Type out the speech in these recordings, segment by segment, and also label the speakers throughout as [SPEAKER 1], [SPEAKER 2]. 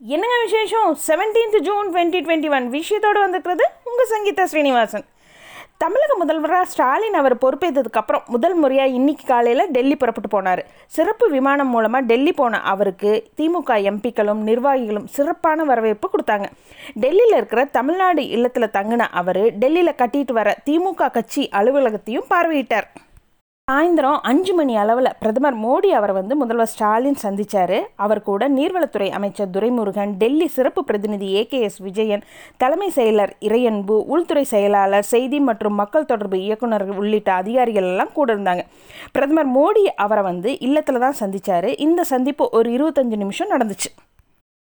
[SPEAKER 1] என்னங்க விசேஷம்? Seventeenth June twenty twenty one விஷயத்தோடு வந்திருக்கிறது உங்கள் சங்கீதா ஸ்ரீனிவாசன். தமிழக முதல்வராக ஸ்டாலின் அவர் பொறுப்பேற்றதுக்கப்புறம் முதல் முறையாக இன்னைக்கு காலையில் டெல்லி புறப்பட்டு போனார். சிறப்பு விமானம் மூலமாக டெல்லி போன அவருக்கு திமுக எம்பிக்களும் நிர்வாகிகளும் சிறப்பான வரவேற்பு கொடுத்தாங்க. டெல்லியில் இருக்கிற தமிழ்நாடு இல்லத்தில் தங்கின அவர் டெல்லியில் கட்டிட்டு வர திமுக கட்சி அலுவலகத்தையும் பார்வையிட்டார். சாயந்தரம் அஞ்சு மணி அளவில் பிரதமர் மோடி அவரை வந்து முதல்வர் ஸ்டாலின் சந்திச்சார். அவர் கூட நீர்வளத்துறை அமைச்சர் துரைமுருகன் டெல்லி சிறப்பு பிரதிநிதி ஏகேஎஸ் விஜயன் தலைமை செயலர் இறையன்பு உள்துறை செயலாளர் செய்தி மற்றும் மக்கள் தொடர்பு இயக்குநர்கள் உள்ளிட்ட அதிகாரிகள் எல்லாம் கூட இருந்தாங்க. பிரதமர் மோடி அவரை வந்து இல்லத்தில் தான் சந்திச்சார். இந்த சந்திப்பு ஒரு இருபத்தஞ்சு நிமிஷம் நடந்துச்சு.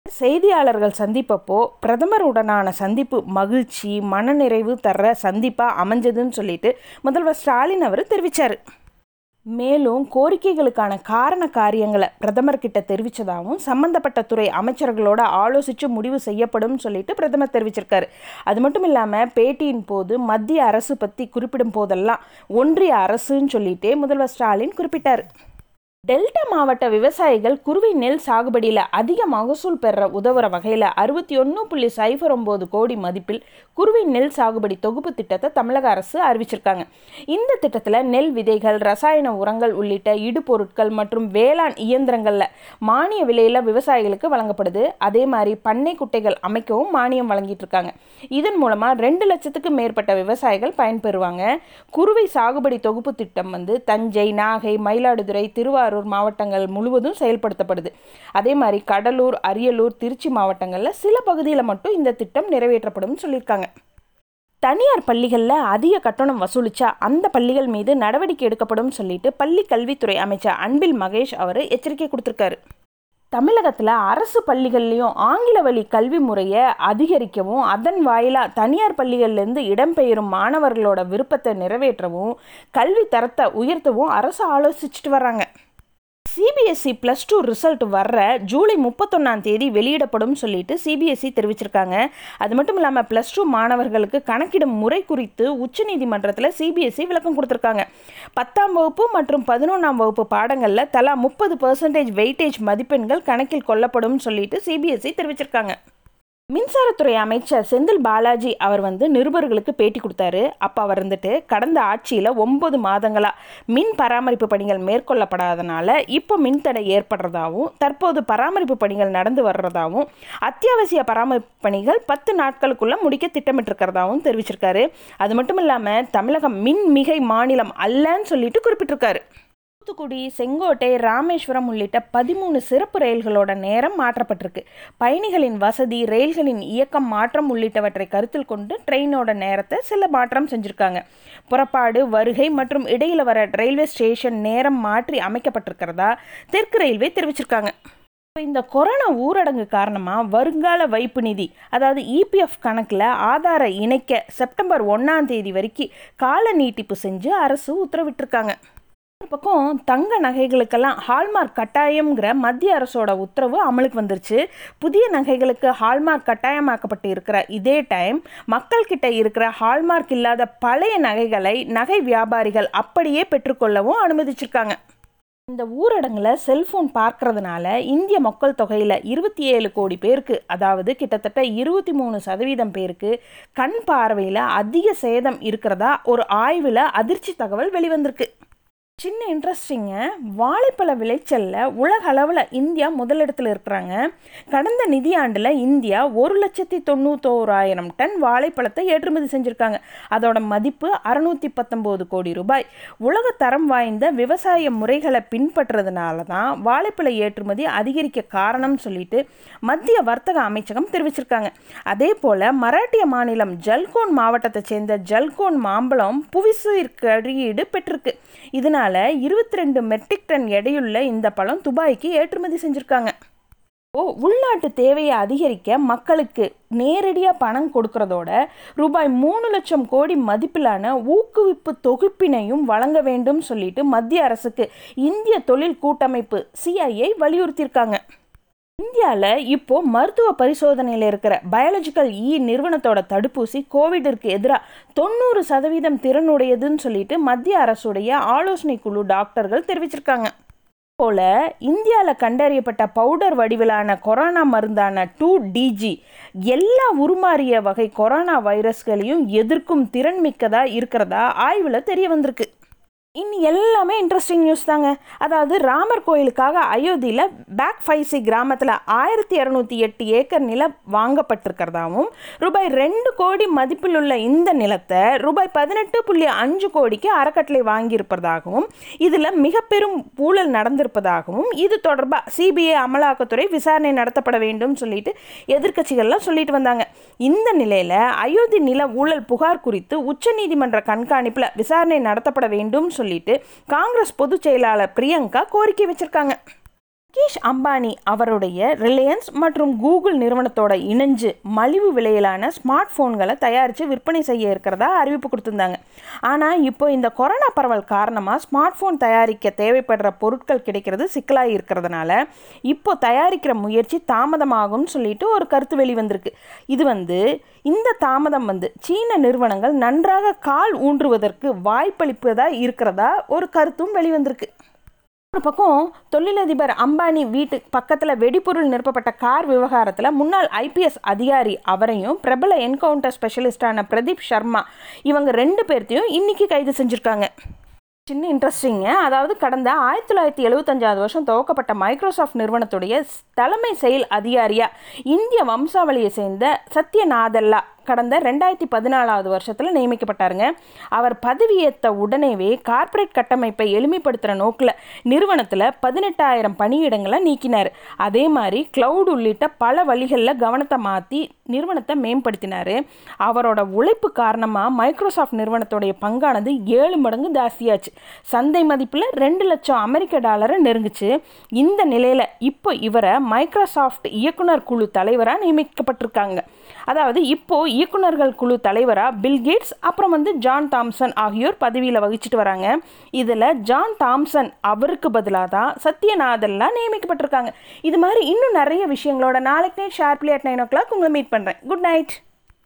[SPEAKER 1] செய்தியாளர்கள் சந்திப்பப்போ பிரதமருடனான சந்திப்பு மகிழ்ச்சி மனநிறைவு தர்ற சந்திப்பாக அமைஞ்சதுன்னு சொல்லிட்டு முதல்வர் ஸ்டாலின் அவர் தெரிவித்தார் மேலும் கோரிக்கைகளுக்கான காரண காரியங்களை பிரதமர்கிட்ட தெரிவித்ததாகவும் சம்பந்தப்பட்ட துறை அமைச்சர்களோட ஆலோசித்து முடிவு செய்யப்படும் சொல்லிட்டு பிரதமர் தெரிவிச்சிருக்காரு. அது மட்டும் இல்லாமல் பேட்டியின் போது மத்திய அரசு பற்றி குறிப்பிடும் போதெல்லாம் ஒன்றிய அரசுன்னு சொல்லிட்டே முதல்வர் ஸ்டாலின் குறிப்பிட்டார். டெல்டா மாவட்ட விவசாயிகள் குருவி நெல் சாகுபடியில் அதிக மகசூல் பெற உதவுற வகையில் அறுபத்தி ஒன்று புள்ளி சைஃபர் ஒம்பது கோடி மதிப்பில் குருவி நெல் சாகுபடி தொகுப்பு திட்டத்தை தமிழக அரசு அறிவிச்சிருக்காங்க. இந்த திட்டத்தில் நெல் விதைகள் ரசாயன உரங்கள் உள்ளிட்ட இடுபொருட்கள் மற்றும் வேளாண் இயந்திரங்களில் மானிய விலையில் விவசாயிகளுக்கு வழங்கப்படுது. அதே மாதிரி பண்ணை குட்டைகள் அமைக்கவும் மானியம் வழங்கிட்டு இருக்காங்க இதன் மூலமாக ரெண்டு லட்சத்துக்கு மேற்பட்ட விவசாயிகள் பயன்பெறுவாங்க. குருவை சாகுபடி தொகுப்பு திட்டம் வந்து தஞ்சை நாகை மயிலாடுதுறை திருவாரூர் திருவாரூர் மாவட்டங்கள் முழுவதும் செயல்படுத்தப்படுது. அதே மாதிரி கடலூர் அரியலூர் திருச்சி மாவட்டங்களில் சில பகுதியில் மட்டும் இந்த திட்டம் நிறைவேற்றப்படும் சொல்லியிருக்காங்க. தனியார் பள்ளிகளில் அதிக கட்டணம் வசூலிச்சா அந்த பள்ளிகள் மீது நடவடிக்கை எடுக்கப்படும் சொல்லிட்டு பள்ளி கல்வித்துறை அமைச்சர் அன்பில் மகேஷ் அவர் எச்சரிக்கை கொடுத்துருக்காரு. தமிழகத்தில் அரசு பள்ளிகள்லேயும் ஆங்கில வழி கல்வி முறையை அதிகரிக்கவும் அதன் வாயிலாக தனியார் பள்ளிகள்லேருந்து இடம்பெயரும் மாணவர்களோட விருப்பத்தை நிறைவேற்றவும் கல்வி தரத்தை உயர்த்தவும் அரசு ஆலோசிச்சுட்டு வர்றாங்க. சிபிஎஸ்சி ப்ளஸ் டூ ரிசல்ட் வர்ற ஜூலை முப்பத்தொன்னாம் தேதி வெளியிடப்படும் சொல்லிட்டு சிபிஎஸ்சி தெரிவிச்சிருக்காங்க. அது மட்டும் இல்லாமல் ப்ளஸ் டூ மாணவர்களுக்கு கணக்கிடும் முறை குறித்து உச்சநீதிமன்றத்தில் சிபிஎஸ்சி விளக்கம் கொடுத்துருக்காங்க. பத்தாம் வகுப்பு மற்றும் பதினொன்றாம் வகுப்பு பாடங்களில் தலா முப்பது பர்சன்டேஜ் வெயிட்டேஜ் மதிப்பெண்கள் கணக்கில் கொள்ளப்படும் சொல்லிட்டு சிபிஎஸ்சி தெரிவிச்சிருக்காங்க. மின்சாரத்துறை அமைச்சர் செந்தில் பாலாஜி அவர் வந்து நிருபர்களுக்கு பேட்டி கொடுத்தாரு. அப்போ அவர் வந்துட்டு கடந்த ஆட்சியில் ஒன்பது மாதங்களாக மின் பராமரிப்பு பணிகள் மேற்கொள்ளப்படாதனால இப்போ மின்தடை ஏற்படுறதாகவும் தற்போது பராமரிப்பு பணிகள் நடந்து வர்றதாகவும் அத்தியாவசிய பராமரிப்பு பணிகள் பத்து நாட்களுக்குள்ளே முடிக்க திட்டமிட்டிருக்கிறதாகவும் தெரிவிச்சிருக்காரு. அது மட்டும் இல்லாமல் தமிழகம் மின் மிகை மாநிலம் அல்லன்னு சொல்லிட்டு குறிப்பிட்டிருக்காரு. தூத்துக்குடி செங்கோட்டை ராமேஸ்வரம் உள்ளிட்ட பதிமூணு சிறப்பு ரயில்களோட நேரம் மாற்றப்பட்டிருக்கு. பயணிகளின் வசதி ரயில்களின் இயக்கம் மாற்றம் உள்ளிட்டவற்றை கருத்தில் கொண்டு ட்ரெயினோட நேரத்தை சில மாற்றம் செஞ்சுருக்காங்க. புறப்பாடு வருகை மற்றும் இடையில் வர ரயில்வே ஸ்டேஷன் நேரம் மாற்றி அமைக்கப்பட்டிருக்கிறதா தெற்கு ரயில்வே தெரிவிச்சிருக்காங்க. இந்த கொரோனா ஊரடங்கு காரணமாக வருங்கால வைப்பு நிதி அதாவது இபிஎஃப் கணக்கில் ஆதாரை இணைக்க செப்டம்பர் ஒன்றாம் தேதி வரைக்கும் கால நீட்டிப்பு செஞ்சு அரசு உத்தரவிட்டிருக்காங்க. இன்னொரு பக்கம் தங்க நகைகளுக்கெல்லாம் ஹால்மார்க் கட்டாயம்ங்கிற மத்திய அரசோட உத்தரவு அமலுக்கு வந்துருச்சு. புதிய நகைகளுக்கு ஹால்மார்க் கட்டாயமாக்கப்பட்டு இருக்கிற இதே டைம் மக்கள்கிட்ட இருக்கிற ஹால்மார்க் இல்லாத பழைய நகைகளை நகை வியாபாரிகள் அப்படியே பெற்றுக்கொள்ளவும் அனுமதிச்சிருக்காங்க. இந்த ஊரடங்கில் செல்ஃபோன் பார்க்கறதுனால இந்திய மக்கள் தொகையில் இருபத்தி ஏழு கோடி பேருக்கு அதாவது கிட்டத்தட்ட இருபத்தி மூணு சதவீதம் பேருக்கு கண் பார்வையில் அதிக சேதம் இருக்கிறதா ஒரு ஆய்வில் அதிர்ச்சி தகவல் வெளிவந்திருக்கு. சின்ன இன்ட்ரெஸ்டிங்க வாழைப்பழ விளைச்சலில் உலக அளவில் இந்தியா முதலிடத்தில் இருக்கிறாங்க. கடந்த நிதியாண்டில் இந்தியா ஒரு லட்சத்தி தொண்ணூத்தோராயிரம் டன் வாழைப்பழத்தை ஏற்றுமதி செஞ்சுருக்காங்க. அதோட மதிப்பு அறுநூற்றி பத்தொம்போது கோடி ரூபாய். உலக தரம் வாய்ந்த விவசாய முறைகளை பின்பற்றுறதுனால தான் வாழைப்பழ ஏற்றுமதி அதிகரிக்க காரணம் சொல்லிட்டு மத்திய வர்த்தக அமைச்சகம் தெரிவிச்சிருக்காங்க. அதே போல் மராட்டிய மாநிலம் ஜல்கோன் மாவட்டத்தை சேர்ந்த ஜல்கோன் மாம்பழம் புவிசீர் கழியீடு பெற்றிருக்கு. இதனால் இதனால் இருபத்தி ரெண்டு மெட்ரிக் டன் எடையுள்ள இந்த பழம் துபாய்க்கு ஏற்றுமதி செஞ்சுருக்காங்க. ஓ உள்நாட்டு தேவையை அதிகரிக்க மக்களுக்கு நேரடியாக பணம் கொடுக்கறதோட ரூபாய் மூணு லட்சம் கோடி மதிப்பிலான ஊக்குவிப்பு தொகுப்பினையும் வழங்க வேண்டும் சொல்லிட்டு மத்திய அரசுக்கு இந்திய தொழில் கூட்டமைப்பு சிஐஐ வலியுறுத்தியிருக்காங்க. இந்தியாவில் இப்போ மருத்துவ பரிசோதனையில் இருக்கிற பயாலஜிக்கல் இ e நிறுவனத்தோட தடுப்பூசி கோவிடிற்கு எதிராக தொண்ணூறு சதவீதம் திறனுடையதுன்னு சொல்லிட்டு மத்திய அரசுடைய ஆலோசனை குழு டாக்டர்கள் தெரிவிச்சிருக்காங்க. போல இந்தியாவில் கண்டறியப்பட்ட பவுடர் வடிவிலான கொரோனா மருந்தான டூ டிஜி எல்லா உருமாறிய வகை கொரோனா வைரஸ்களையும் எதிர்க்கும் திறன் மிக்கதாக இருக்கிறதா ஆய்வில் தெரிய வந்திருக்கு. இன்னி எல்லாமே இன்ட்ரெஸ்டிங் நியூஸ் தாங்க. அதாவது ராமர் கோயிலுக்காக அயோத்தியில் பேக் ஃபைசி கிராமத்தில் ஆயிரத்தி இரநூத்தி எட்டு ஏக்கர் நிலம் வாங்கப்பட்டிருக்கிறதாவும் ரூபாய் ரெண்டு கோடி மதிப்பில் உள்ள இந்த நிலத்தை ரூபாய் பதினெட்டு புள்ளி அஞ்சு கோடிக்கு அறக்கட்டளை வாங்கியிருப்பதாகவும் இதில் மிக பெரும் ஊழல் நடந்திருப்பதாகவும் இது தொடர்பாக சிபிஐ அமலாக்கத்துறை விசாரணை நடத்தப்பட வேண்டும் சொல்லிட்டு எதிர்க்கட்சிகள்லாம் சொல்லிட்டு வந்தாங்க. இந்த நிலையில் அயோத்தி நில ஊழல் புகார் குறித்து உச்சநீதிமன்ற கண்காணிப்பில் விசாரணை நடத்தப்பட வேண்டும் சொல்லிட்டு காங்கிரஸ் பொதுச் செயலாளர் பிரியங்கா கோரிக்கை வச்சிருக்காங்க. முகேஷ் அம்பானி அவருடைய ரிலையன்ஸ் மற்றும் கூகுள் நிறுவனத்தோட இணைஞ்சு மலிவு விலையிலான ஸ்மார்ட் ஃபோன்களை தயாரித்து விற்பனை செய்ய இருக்கிறதா அறிவிப்பு கொடுத்துருந்தாங்க. ஆனால் இப்போ இந்த கொரோனா பரவல் காரணமாக ஸ்மார்ட் ஃபோன் தயாரிக்க தேவைப்படுற பொருட்கள் கிடைக்கிறது சிக்கலாக இருக்கிறதுனால இப்போ தயாரிக்கிற முயற்சி தாமதமாகும்னு சொல்லிட்டு ஒரு கருத்து வெளிவந்திருக்கு. இது வந்து இந்த தாமதம் வந்து சீன நிறுவனங்கள் நன்றாக கால் ஊன்றுவதற்கு வாய்ப்பளிப்பதாக இருக்கிறதா ஒரு கருத்தும் வெளிவந்திருக்கு. ஒரு பக்கம் தொழிலதிபர் அம்பானி வீட்டு பக்கத்தில் வெடிபொருள் நிரப்பப்பட்ட கார் விவகாரத்தில் முன்னாள் ஐபிஎஸ் அதிகாரி அவரையும் பிரபல என்கவுண்டர் ஸ்பெஷலிஸ்டான பிரதீப் சர்மா இவங்க ரெண்டு பேர்த்தையும் இன்னைக்கு கைது செஞ்சுருக்காங்க. சின்ன இன்ட்ரெஸ்டிங்க. அதாவது கடந்த ஆயிரத்தி தொள்ளாயிரத்தி எழுபத்தஞ்சாவது வருஷம் துவக்கப்பட்ட மைக்ரோசாஃப்ட் நிறுவனத்துடைய தலைமை செயல் அதிகாரியாக இந்திய வம்சாவளியை சேர்ந்த சத்ய நாதல்லா கடந்த ரெண்டாயிரத்தி பதினாலாவது வருஷத்தில் நியமிக்கப்பட்டாருங்க. அவர் பதவியேற்ற உடனேவே கார்ப்பரேட் கட்டமைப்பை எளிமைப்படுத்துகிற நோக்கில் நிறுவனத்தில் பதினெட்டாயிரம் பணியிடங்களை நீக்கினார். அதே மாதிரி கிளவுட் உள்ளிட்ட பல வழிகளில் கவனத்தை மாற்றி நிறுவனத்தை மேம்படுத்தினார். அவரோட உழைப்பு காரணமாக மைக்ரோசாஃப்ட் நிறுவனத்துடைய பங்கானது ஏழு மடங்கு ஜாஸ்தியாச்சு. சந்தை மதிப்பில் ரெண்டு லட்சம் அமெரிக்க டாலரை நெருங்குச்சு. இந்த நிலையில் இப்போ இவரை மைக்ரோசாஃப்ட் இயக்குனர் குழு தலைவராக நியமிக்கப்பட்டிருக்காங்க. அதாவது இப்போது இயக்குனர்கள் குழு தலைவராக பில்கேட்ஸ் அப்புறம் வந்து ஜான் தாம்சன் ஆகியோர் பதவியில் வகிச்சிட்டு வராங்க. இதில் ஜான் தாம்சன் அவருக்கு பதிலாக தான் சத்யநாதன்லாம் நியமிக்கப்பட்டிருக்காங்க. இது மாதிரி இன்னும் நிறைய விஷயங்களோட நாளைக்கு night sharply at nine o'clock உங்களை மீட் பண்ணுறேன் குட் நைட்.